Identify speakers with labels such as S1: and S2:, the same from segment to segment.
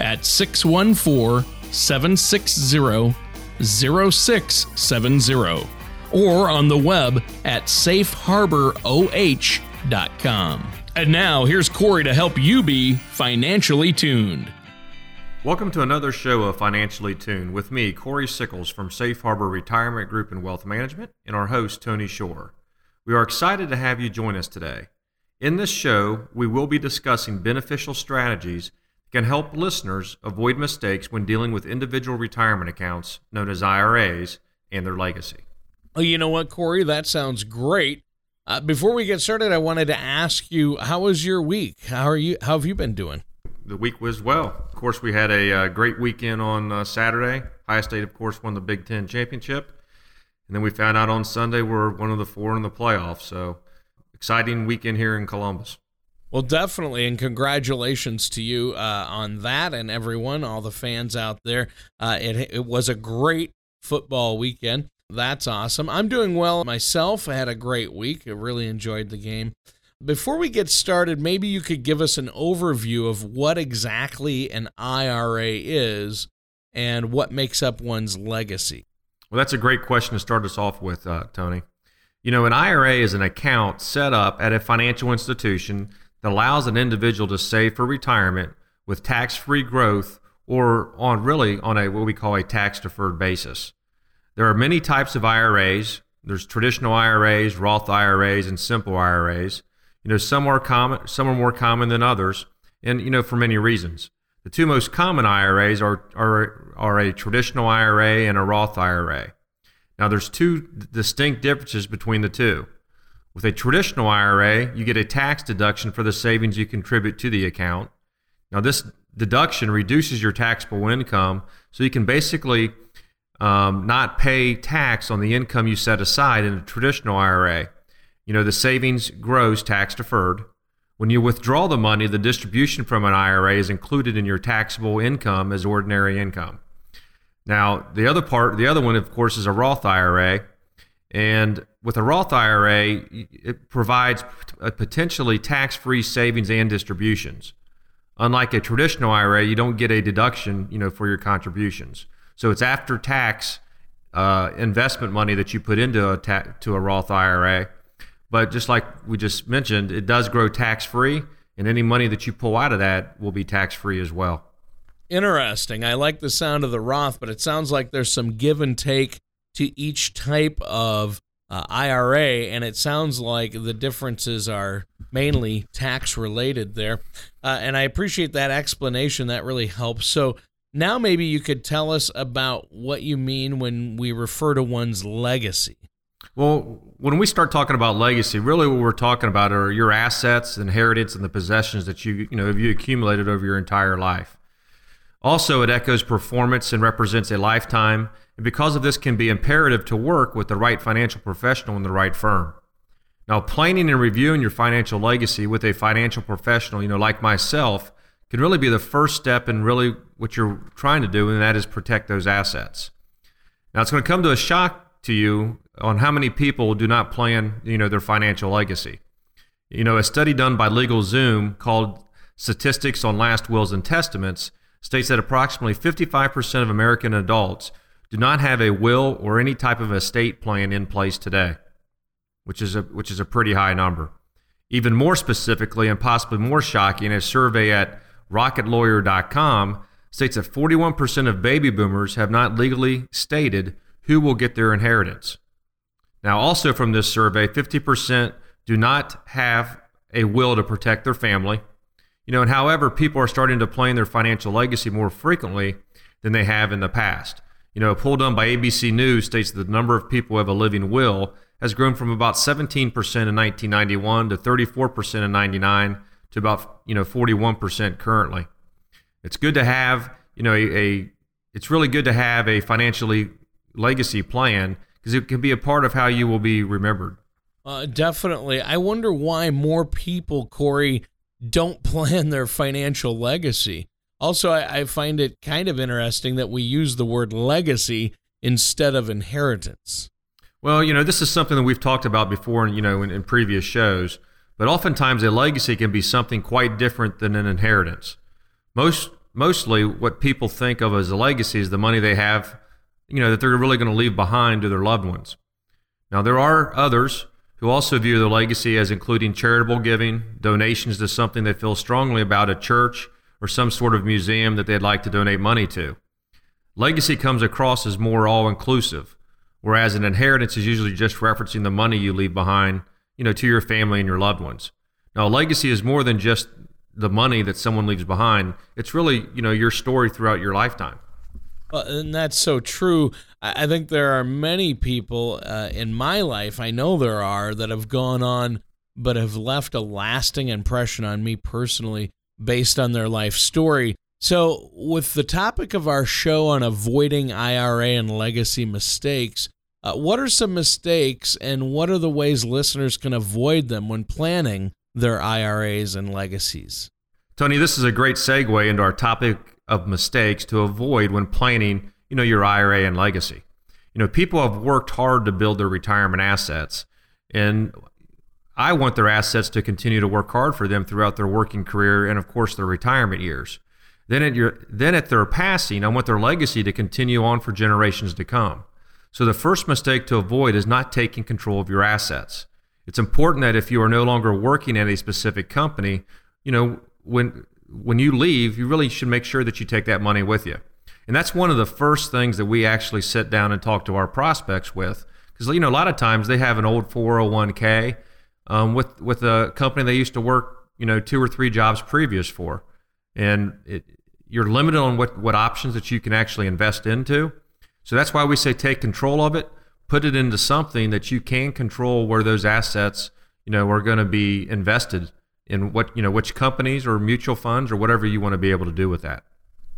S1: at 614 760 0670 or on the web at safeharboroh.com. And now, here's Corey to help you be financially tuned.
S2: Welcome to another show of Financially Tuned with me, Corey Sickles from Safe Harbor Retirement Group and Wealth Management, and our host, Tony Shore. We are excited to have you join us today. In this show, we will be discussing beneficial strategies can help listeners avoid mistakes when dealing with individual retirement accounts, known as IRAs, and their legacy.
S1: Well, you know what, Corey? That sounds great. Uh, before we get started, I wanted to ask you, how was your week? How are you? How have you been doing?
S2: The week was well. Of course, we had a uh, great weekend on uh, Saturday. Ohio State, of course, won the Big Ten championship, and then we found out on Sunday we're one of the four in the playoffs. So, exciting weekend here in Columbus.
S1: Well, definitely, and congratulations to you uh, on that, and everyone, all the fans out there. Uh, it it was a great football weekend. That's awesome. I'm doing well myself. I had a great week. I really enjoyed the game. Before we get started, maybe you could give us an overview of what exactly an IRA is and what makes up one's legacy.
S2: Well, that's a great question to start us off with, uh, Tony. You know, an IRA is an account set up at a financial institution that allows an individual to save for retirement with tax free growth or on really on a what we call a tax deferred basis. There are many types of IRAs. There's traditional IRAs, Roth IRAs, and simple IRAs. You know, some are common, some are more common than others, and you know for many reasons. The two most common IRAs are are, are a traditional IRA and a Roth IRA. Now, there's two distinct differences between the two. With a traditional IRA, you get a tax deduction for the savings you contribute to the account. Now, this deduction reduces your taxable income, so you can basically um, not pay tax on the income you set aside in a traditional IRA. You know, the savings grows tax deferred. When you withdraw the money, the distribution from an IRA is included in your taxable income as ordinary income. Now, the other part, the other one, of course, is a Roth IRA. And with a Roth IRA, it provides potentially tax free savings and distributions. Unlike a traditional IRA, you don't get a deduction you know, for your contributions. So it's after tax uh, investment money that you put into a ta- to a Roth IRA. But just like we just mentioned, it does grow tax free, and any money that you pull out of that will be tax free as well.
S1: Interesting. I like the sound of the Roth, but it sounds like there's some give and take to each type of uh, IRA, and it sounds like the differences are mainly tax related there. Uh, and I appreciate that explanation. That really helps. So, now, maybe you could tell us about what you mean when we refer to one's legacy.
S2: Well, when we start talking about legacy, really what we're talking about are your assets, inheritance, and the possessions that you you know have you accumulated over your entire life. Also, it echoes performance and represents a lifetime, and because of this, can be imperative to work with the right financial professional in the right firm. Now, planning and reviewing your financial legacy with a financial professional, you know, like myself, can really be the first step in really what you're trying to do, and that is protect those assets. Now, it's going to come to a shock to you on how many people do not plan, you know, their financial legacy. You know, a study done by LegalZoom called Statistics on Last Wills and Testaments states that approximately 55% of American adults do not have a will or any type of estate plan in place today, which is a which is a pretty high number. Even more specifically and possibly more shocking, a survey at rocketlawyer.com states that 41% of baby boomers have not legally stated who will get their inheritance. Now, also from this survey, 50% do not have a will to protect their family. You know, and however, people are starting to plan their financial legacy more frequently than they have in the past. You know, a poll done by ABC News states that the number of people who have a living will has grown from about 17% in 1991 to 34% in 99 to about, you know, 41% currently. It's good to have, you know, a, a it's really good to have a financially legacy plan because it can be a part of how you will be remembered.
S1: Uh, definitely. I wonder why more people, Corey, don't plan their financial legacy. Also, I, I, find it kind of interesting that we use the word legacy instead of inheritance.
S2: Well, you know, this is something that we've talked about before, and, you know, in, in previous shows. But oftentimes, a legacy can be something quite different than an inheritance. Most, mostly, what people think of as a legacy is the money they have, you know, that they're really going to leave behind to their loved ones. Now, there are others who also view their legacy as including charitable giving, donations to something they feel strongly about, a church, or some sort of museum that they'd like to donate money to. Legacy comes across as more all inclusive, whereas an inheritance is usually just referencing the money you leave behind, you know, to your family and your loved ones. Now, a legacy is more than just the money that someone leaves behind. It's really, you know, your story throughout your lifetime.
S1: Well, and that's so true. I think there are many people uh, in my life, I know there are, that have gone on but have left a lasting impression on me personally based on their life story. So, with the topic of our show on avoiding IRA and legacy mistakes, uh, what are some mistakes and what are the ways listeners can avoid them when planning their IRAs and legacies?
S2: Tony, this is a great segue into our topic of mistakes to avoid when planning, you know, your IRA and legacy. You know, people have worked hard to build their retirement assets, and I want their assets to continue to work hard for them throughout their working career and, of course, their retirement years. Then at your then at their passing, I want their legacy to continue on for generations to come. So the first mistake to avoid is not taking control of your assets. It's important that if you are no longer working at a specific company, you know, when when you leave, you really should make sure that you take that money with you. And that's one of the first things that we actually sit down and talk to our prospects with. Because, you know, a lot of times they have an old 401k um, with, with a company they used to work, you know, two or three jobs previous for. And it, you're limited on what, what options that you can actually invest into. So that's why we say take control of it, put it into something that you can control where those assets, you know, are going to be invested in what you know which companies or mutual funds or whatever you want to be able to do with that.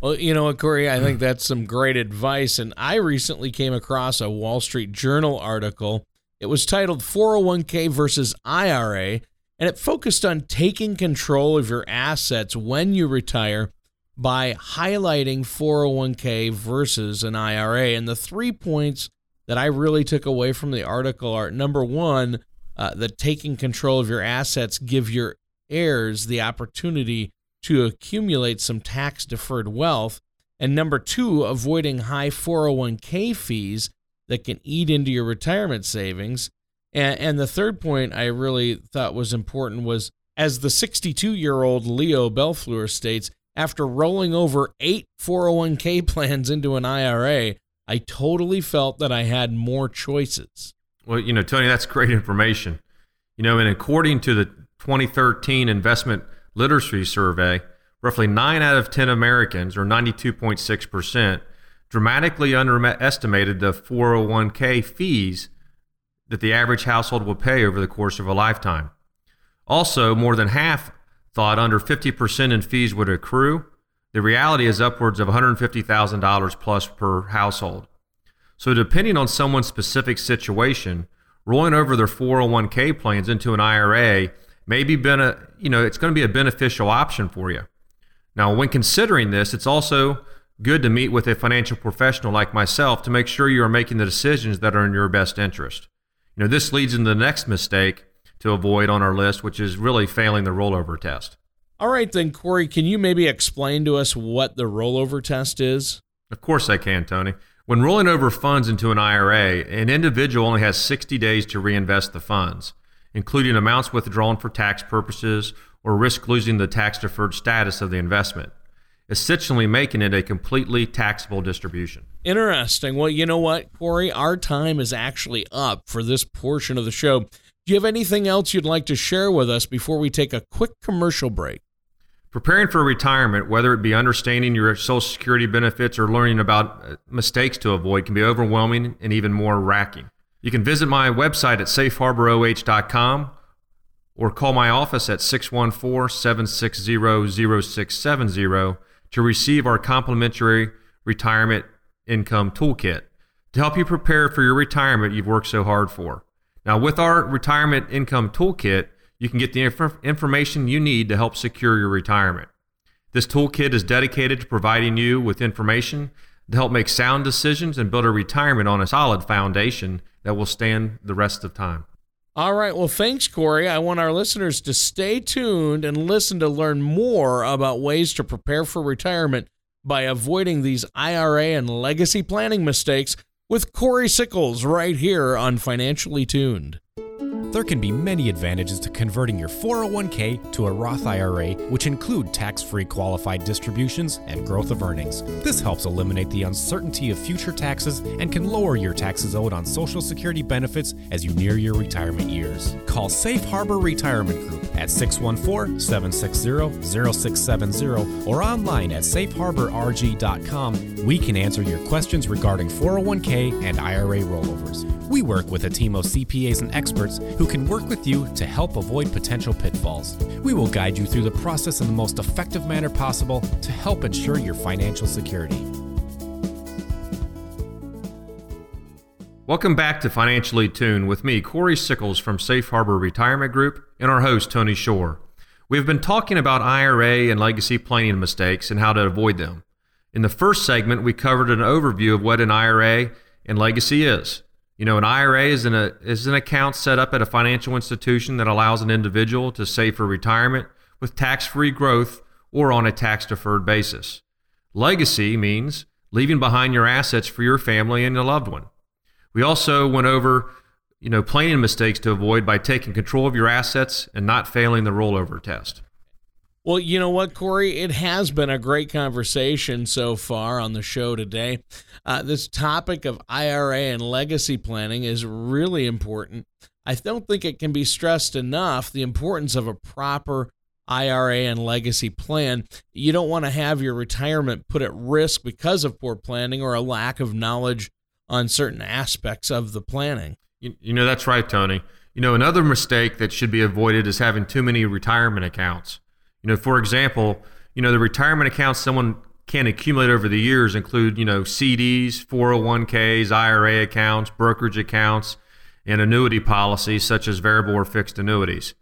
S1: Well, you know what, Corey, I think that's some great advice. And I recently came across a Wall Street Journal article. It was titled 401k versus IRA, and it focused on taking control of your assets when you retire by highlighting 401k versus an IRA. And the three points that I really took away from the article are number one, uh, that taking control of your assets give your heirs the opportunity to accumulate some tax deferred wealth. And number two, avoiding high 401k fees that can eat into your retirement savings. And, and the third point I really thought was important was as the 62 year old Leo Belfleur states, after rolling over eight 401k plans into an IRA, I totally felt that I had more choices.
S2: Well, you know, Tony, that's great information. You know, and according to the 2013 Investment Literacy Survey, roughly 9 out of 10 Americans, or 92.6%, dramatically underestimated the 401k fees that the average household will pay over the course of a lifetime. Also, more than half thought under 50% in fees would accrue. The reality is upwards of $150,000 plus per household. So, depending on someone's specific situation, rolling over their 401k plans into an IRA maybe been a you know it's going to be a beneficial option for you. Now, when considering this, it's also good to meet with a financial professional like myself to make sure you are making the decisions that are in your best interest. You know, this leads into the next mistake to avoid on our list, which is really failing the rollover test.
S1: All right, then, Corey, can you maybe explain to us what the rollover test is?
S2: Of course, I can, Tony. When rolling over funds into an IRA, an individual only has 60 days to reinvest the funds including amounts withdrawn for tax purposes or risk losing the tax deferred status of the investment, essentially making it a completely taxable distribution.
S1: Interesting. Well, you know what, Corey? Our time is actually up for this portion of the show. Do you have anything else you'd like to share with us before we take a quick commercial break?
S2: Preparing for retirement, whether it be understanding your Social Security benefits or learning about uh, mistakes to avoid, can be overwhelming and even more racking. You can visit my website at safeharboroh.com or call my office at 614 760 0670 to receive our complimentary retirement income toolkit to help you prepare for your retirement you've worked so hard for. Now, with our retirement income toolkit, you can get the inf- information you need to help secure your retirement. This toolkit is dedicated to providing you with information to help make sound decisions and build a retirement on a solid foundation that will stand the rest of time.
S1: All right. Well, thanks, Corey. I want our listeners to stay tuned and listen to learn more about ways to prepare for retirement by avoiding these IRA and legacy planning mistakes with Corey Sickles right here on Financially Tuned.
S3: There can be many advantages to converting your 401k to a Roth IRA, which include tax free qualified distributions and growth of earnings. This helps eliminate the uncertainty of future taxes and can lower your taxes owed on Social Security benefits as you near your retirement years. Call Safe Harbor Retirement Group at 614 760 0670 or online at safeharborrg.com. We can answer your questions regarding 401k and IRA rollovers. We work with a team of CPAs and experts who can work with you to help avoid potential pitfalls. We will guide you through the process in the most effective manner possible to help ensure your financial security.
S2: Welcome back to Financially Tuned with me, Corey Sickles from Safe Harbor Retirement Group, and our host, Tony Shore. We've been talking about IRA and legacy planning mistakes and how to avoid them. In the first segment, we covered an overview of what an IRA and legacy is. You know, an IRA is an, a, is an account set up at a financial institution that allows an individual to save for retirement with tax free growth or on a tax deferred basis. Legacy means leaving behind your assets for your family and your loved one. We also went over, you know, planning mistakes to avoid by taking control of your assets and not failing the rollover test.
S1: Well, you know what, Corey? It has been a great conversation so far on the show today. Uh, this topic of IRA and legacy planning is really important. I don't think it can be stressed enough the importance of a proper IRA and legacy plan. You don't want to have your retirement put at risk because of poor planning or a lack of knowledge on certain aspects of the planning.
S2: You, you know, that's right, Tony. You know, another mistake that should be avoided is having too many retirement accounts. You know, for example, you know, the retirement accounts someone can accumulate over the years include, you know, CDs, 401ks, IRA accounts, brokerage accounts, and annuity policies such as variable or fixed annuities.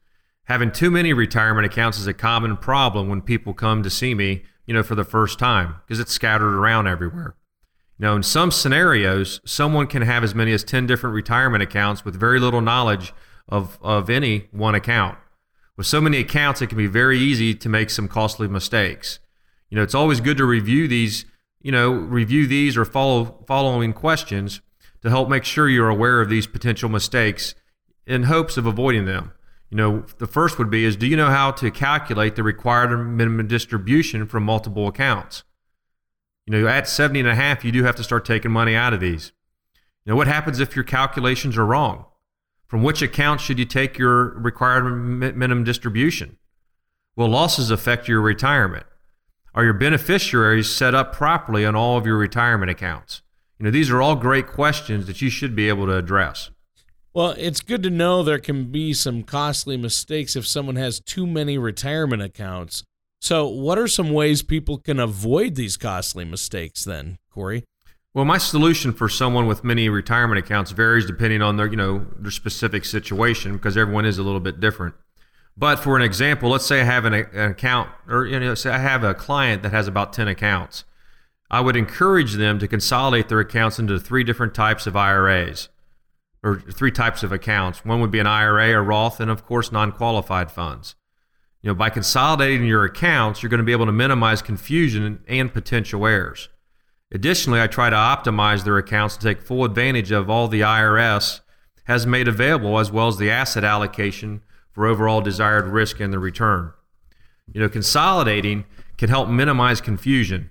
S2: Having too many retirement accounts is a common problem when people come to see me, you know, for the first time because it's scattered around everywhere. Now, in some scenarios, someone can have as many as 10 different retirement accounts with very little knowledge of, of any one account. With so many accounts, it can be very easy to make some costly mistakes. You know, it's always good to review these, you know, review these or follow following questions to help make sure you're aware of these potential mistakes in hopes of avoiding them. You know, the first would be is do you know how to calculate the required minimum distribution from multiple accounts? You know, at 70 and a half, you do have to start taking money out of these. You know, what happens if your calculations are wrong? From which account should you take your required minimum distribution? Will losses affect your retirement? Are your beneficiaries set up properly on all of your retirement accounts? You know, these are all great questions that you should be able to address.
S1: Well, it's good to know there can be some costly mistakes if someone has too many retirement accounts. So, what are some ways people can avoid these costly mistakes then, Corey?
S2: Well, my solution for someone with many retirement accounts varies depending on their, you know, their specific situation because everyone is a little bit different. But for an example, let's say I have an, an account, or you know, say I have a client that has about 10 accounts. I would encourage them to consolidate their accounts into three different types of IRAs, or three types of accounts. One would be an IRA, a Roth, and of course, non-qualified funds. You know, by consolidating your accounts, you're going to be able to minimize confusion and potential errors. Additionally, I try to optimize their accounts to take full advantage of all the IRS has made available as well as the asset allocation for overall desired risk and the return. You know, consolidating can help minimize confusion,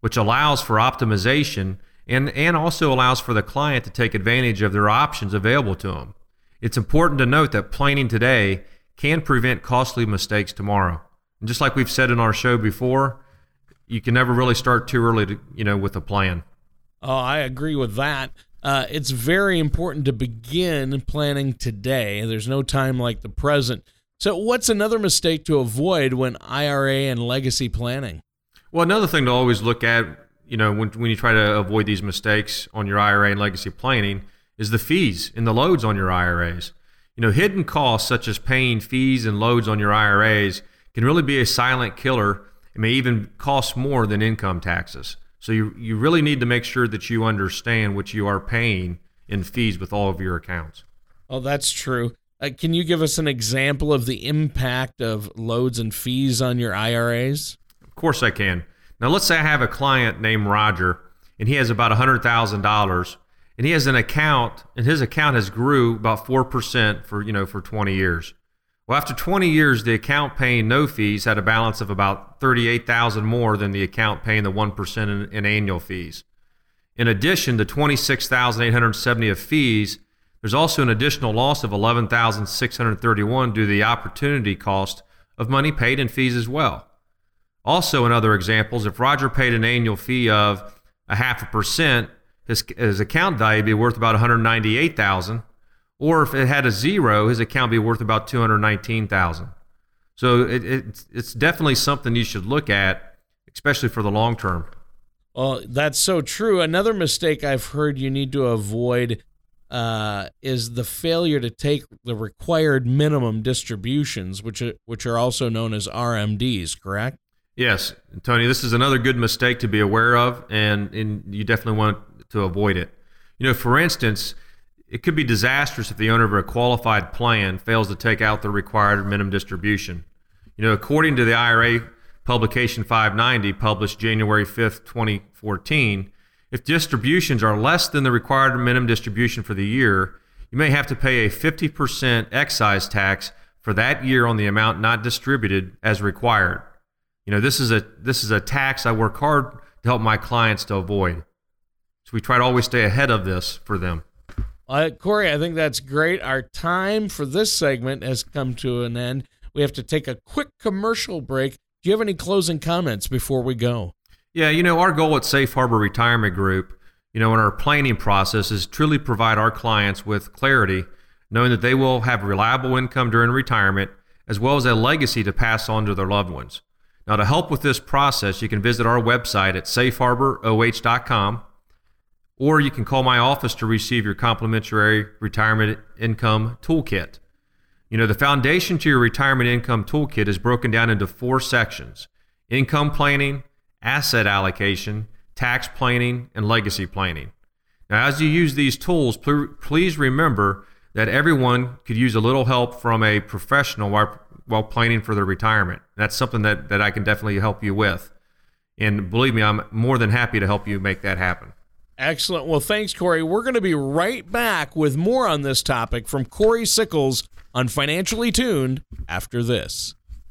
S2: which allows for optimization and, and also allows for the client to take advantage of their options available to them. It's important to note that planning today can prevent costly mistakes tomorrow. And just like we've said in our show before, you can never really start too early to, you know, with a plan.
S1: Oh, I agree with that. Uh, it's very important to begin planning today. There's no time like the present. So, what's another mistake to avoid when IRA and legacy planning?
S2: Well, another thing to always look at, you know, when, when you try to avoid these mistakes on your IRA and legacy planning is the fees and the loads on your IRAs. You know, hidden costs such as paying fees and loads on your IRAs can really be a silent killer. It may even cost more than income taxes. So you, you really need to make sure that you understand what you are paying in fees with all of your accounts.
S1: Oh, that's true. Uh, can you give us an example of the impact of loads and fees on your IRAs?
S2: Of course I can. Now let's say I have a client named Roger and he has about $100,000 and he has an account and his account has grew about 4% for, you know, for 20 years. Well, after 20 years, the account paying no fees had a balance of about 38,000 more than the account paying the 1% in, in annual fees. In addition to 26,870 of fees, there's also an additional loss of 11,631 due to the opportunity cost of money paid in fees as well. Also, in other examples, if Roger paid an annual fee of a half a percent, his, his account value would be worth about 198,000 or if it had a zero, his account would be worth about 219,000. So it, it, it's definitely something you should look at, especially for the long term.
S1: Well, that's so true. Another mistake I've heard you need to avoid uh, is the failure to take the required minimum distributions, which are, which are also known as RMDs. Correct?
S2: Yes, Tony. This is another good mistake to be aware of, and, and you definitely want to avoid it. You know, for instance, it could be disastrous if the owner of a qualified plan fails to take out the required minimum distribution. You know, according to the IRA publication 590 published January 5th, 2014, if distributions are less than the required minimum distribution for the year, you may have to pay a 50% excise tax for that year on the amount not distributed as required. You know, this is a this is a tax I work hard to help my clients to avoid. So we try to always stay ahead of this for them.
S1: Uh, Corey, I think that's great. Our time for this segment has come to an end. We have to take a quick commercial break. Do you have any closing comments before we go?
S2: Yeah, you know, our goal at Safe Harbor Retirement Group, you know, in our planning process is truly provide our clients with clarity, knowing that they will have reliable income during retirement, as well as a legacy to pass on to their loved ones. Now, to help with this process, you can visit our website at safeharboroh.com or you can call my office to receive your complimentary retirement income toolkit. You know, the foundation to your retirement income toolkit is broken down into four sections income planning, asset allocation, tax planning, and legacy planning. Now, as you use these tools, please remember that everyone could use a little help from a professional while, while planning for their retirement. That's something that, that I can definitely help you with. And believe me, I'm more than happy to help you make that happen.
S1: Excellent. Well, thanks, Corey. We're going to be right back with more on this topic from Corey Sickles on Financially Tuned after this.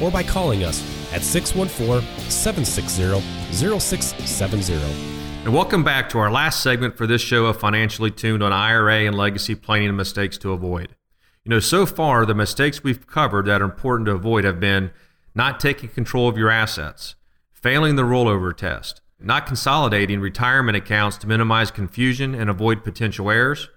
S3: or by calling us at 614 760 0670.
S2: And welcome back to our last segment for this show of Financially Tuned on IRA and legacy planning and mistakes to avoid. You know, so far, the mistakes we've covered that are important to avoid have been not taking control of your assets, failing the rollover test, not consolidating retirement accounts to minimize confusion and avoid potential errors,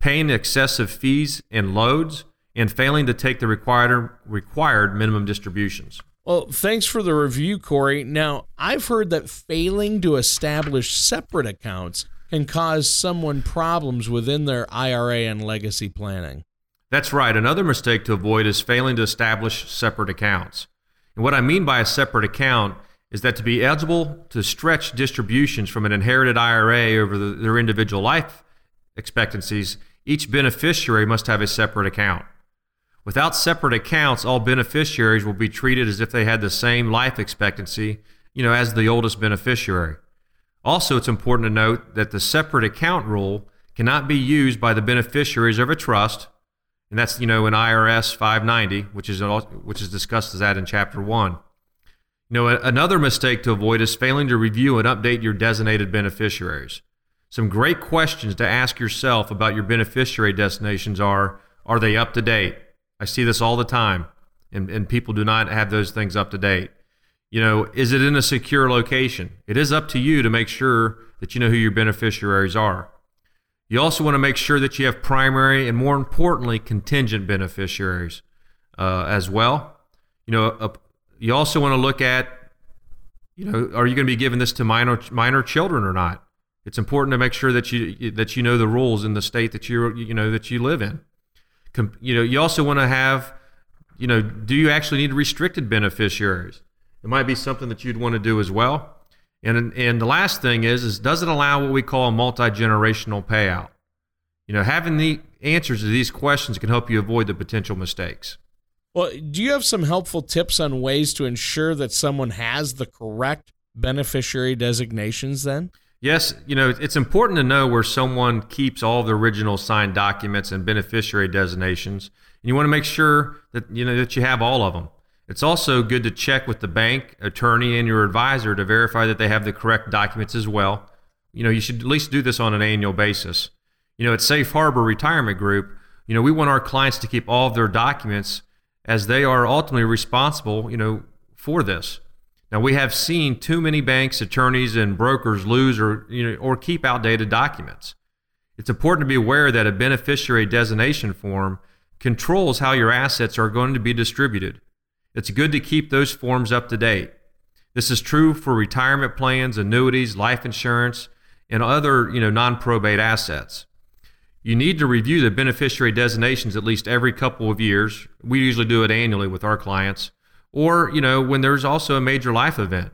S2: paying excessive fees and loads, and failing to take the required, required minimum distributions.
S1: Well, thanks for the review, Corey. Now, I've heard that failing to establish separate accounts can cause someone problems within their IRA and legacy planning.
S2: That's right. Another mistake to avoid is failing to establish separate accounts. And what I mean by a separate account is that to be eligible to stretch distributions from an inherited IRA over the, their individual life expectancies, each beneficiary must have a separate account. Without separate accounts, all beneficiaries will be treated as if they had the same life expectancy, you know, as the oldest beneficiary. Also, it's important to note that the separate account rule cannot be used by the beneficiaries of a trust, and that's you know in IRS 590, which is which is discussed as that in Chapter One. You know, another mistake to avoid is failing to review and update your designated beneficiaries. Some great questions to ask yourself about your beneficiary designations are: Are they up to date? I see this all the time, and, and people do not have those things up to date. You know, is it in a secure location? It is up to you to make sure that you know who your beneficiaries are. You also want to make sure that you have primary and, more importantly, contingent beneficiaries uh, as well. You know, uh, you also want to look at, you know, are you going to be giving this to minor minor children or not? It's important to make sure that you that you know the rules in the state that you you know that you live in. You know, you also want to have, you know, do you actually need restricted beneficiaries? It might be something that you'd want to do as well. And and the last thing is is does it allow what we call a multi-generational payout? You know, having the answers to these questions can help you avoid the potential mistakes.
S1: Well, do you have some helpful tips on ways to ensure that someone has the correct beneficiary designations then?
S2: Yes, you know, it's important to know where someone keeps all the original signed documents and beneficiary designations. And you want to make sure that you know that you have all of them. It's also good to check with the bank, attorney, and your advisor to verify that they have the correct documents as well. You know, you should at least do this on an annual basis. You know, at Safe Harbor Retirement Group, you know, we want our clients to keep all of their documents as they are ultimately responsible, you know, for this. Now, we have seen too many banks, attorneys, and brokers lose or, you know, or keep outdated documents. It's important to be aware that a beneficiary designation form controls how your assets are going to be distributed. It's good to keep those forms up to date. This is true for retirement plans, annuities, life insurance, and other you know, non probate assets. You need to review the beneficiary designations at least every couple of years. We usually do it annually with our clients, or you know when there's also a major life event.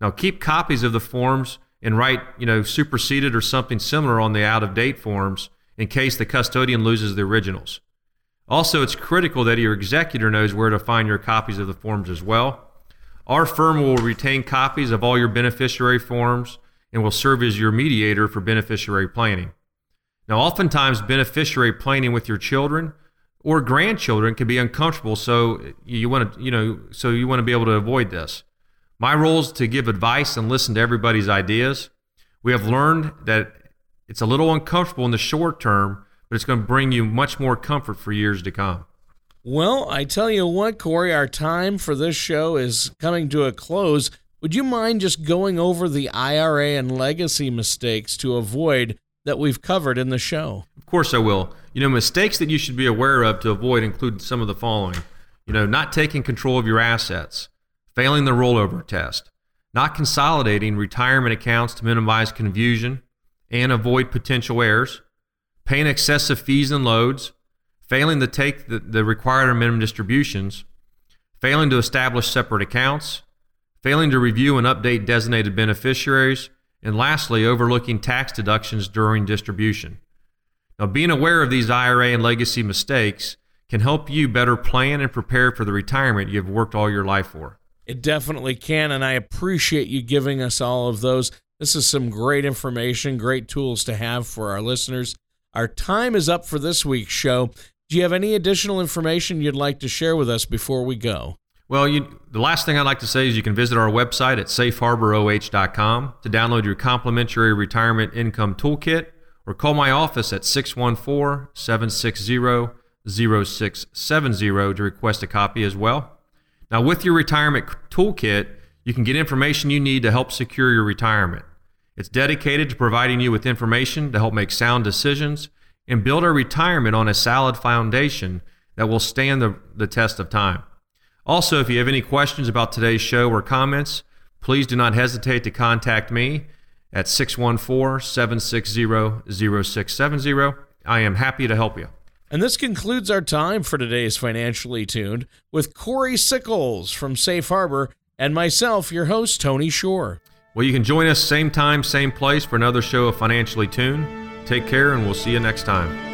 S2: Now keep copies of the forms and write you know superseded or something similar on the out of date forms in case the custodian loses the originals. Also, it's critical that your executor knows where to find your copies of the forms as well. Our firm will retain copies of all your beneficiary forms and will serve as your mediator for beneficiary planning. Now, oftentimes, beneficiary planning with your children or grandchildren can be uncomfortable, so you want to, you know, so you want to be able to avoid this. My role is to give advice and listen to everybody's ideas. We have learned that it's a little uncomfortable in the short term, but it's going to bring you much more comfort for years to come.
S1: Well, I tell you what, Corey, our time for this show is coming to a close. Would you mind just going over the IRA and legacy mistakes to avoid that we've covered in the show?
S2: Of course, I will. You know, mistakes that you should be aware of to avoid include some of the following. You know, not taking control of your assets, failing the rollover test, not consolidating retirement accounts to minimize confusion and avoid potential errors, paying excessive fees and loads, failing to take the, the required or minimum distributions, failing to establish separate accounts, failing to review and update designated beneficiaries, and lastly, overlooking tax deductions during distribution. Now, being aware of these IRA and legacy mistakes can help you better plan and prepare for the retirement you've worked all your life for.
S1: It definitely can, and I appreciate you giving us all of those. This is some great information, great tools to have for our listeners. Our time is up for this week's show. Do you have any additional information you'd like to share with us before we go?
S2: Well, you, the last thing I'd like to say is you can visit our website at safeharboroh.com to download your complimentary retirement income toolkit or call my office at 614 760 0670 to request a copy as well. Now, with your retirement toolkit, you can get information you need to help secure your retirement. It's dedicated to providing you with information to help make sound decisions and build a retirement on a solid foundation that will stand the, the test of time. Also, if you have any questions about today's show or comments, please do not hesitate to contact me at 614 760 0670. I am happy to help you.
S1: And this concludes our time for today's Financially Tuned with Corey Sickles from Safe Harbor and myself, your host, Tony Shore.
S2: Well, you can join us same time, same place for another show of Financially Tuned. Take care, and we'll see you next time.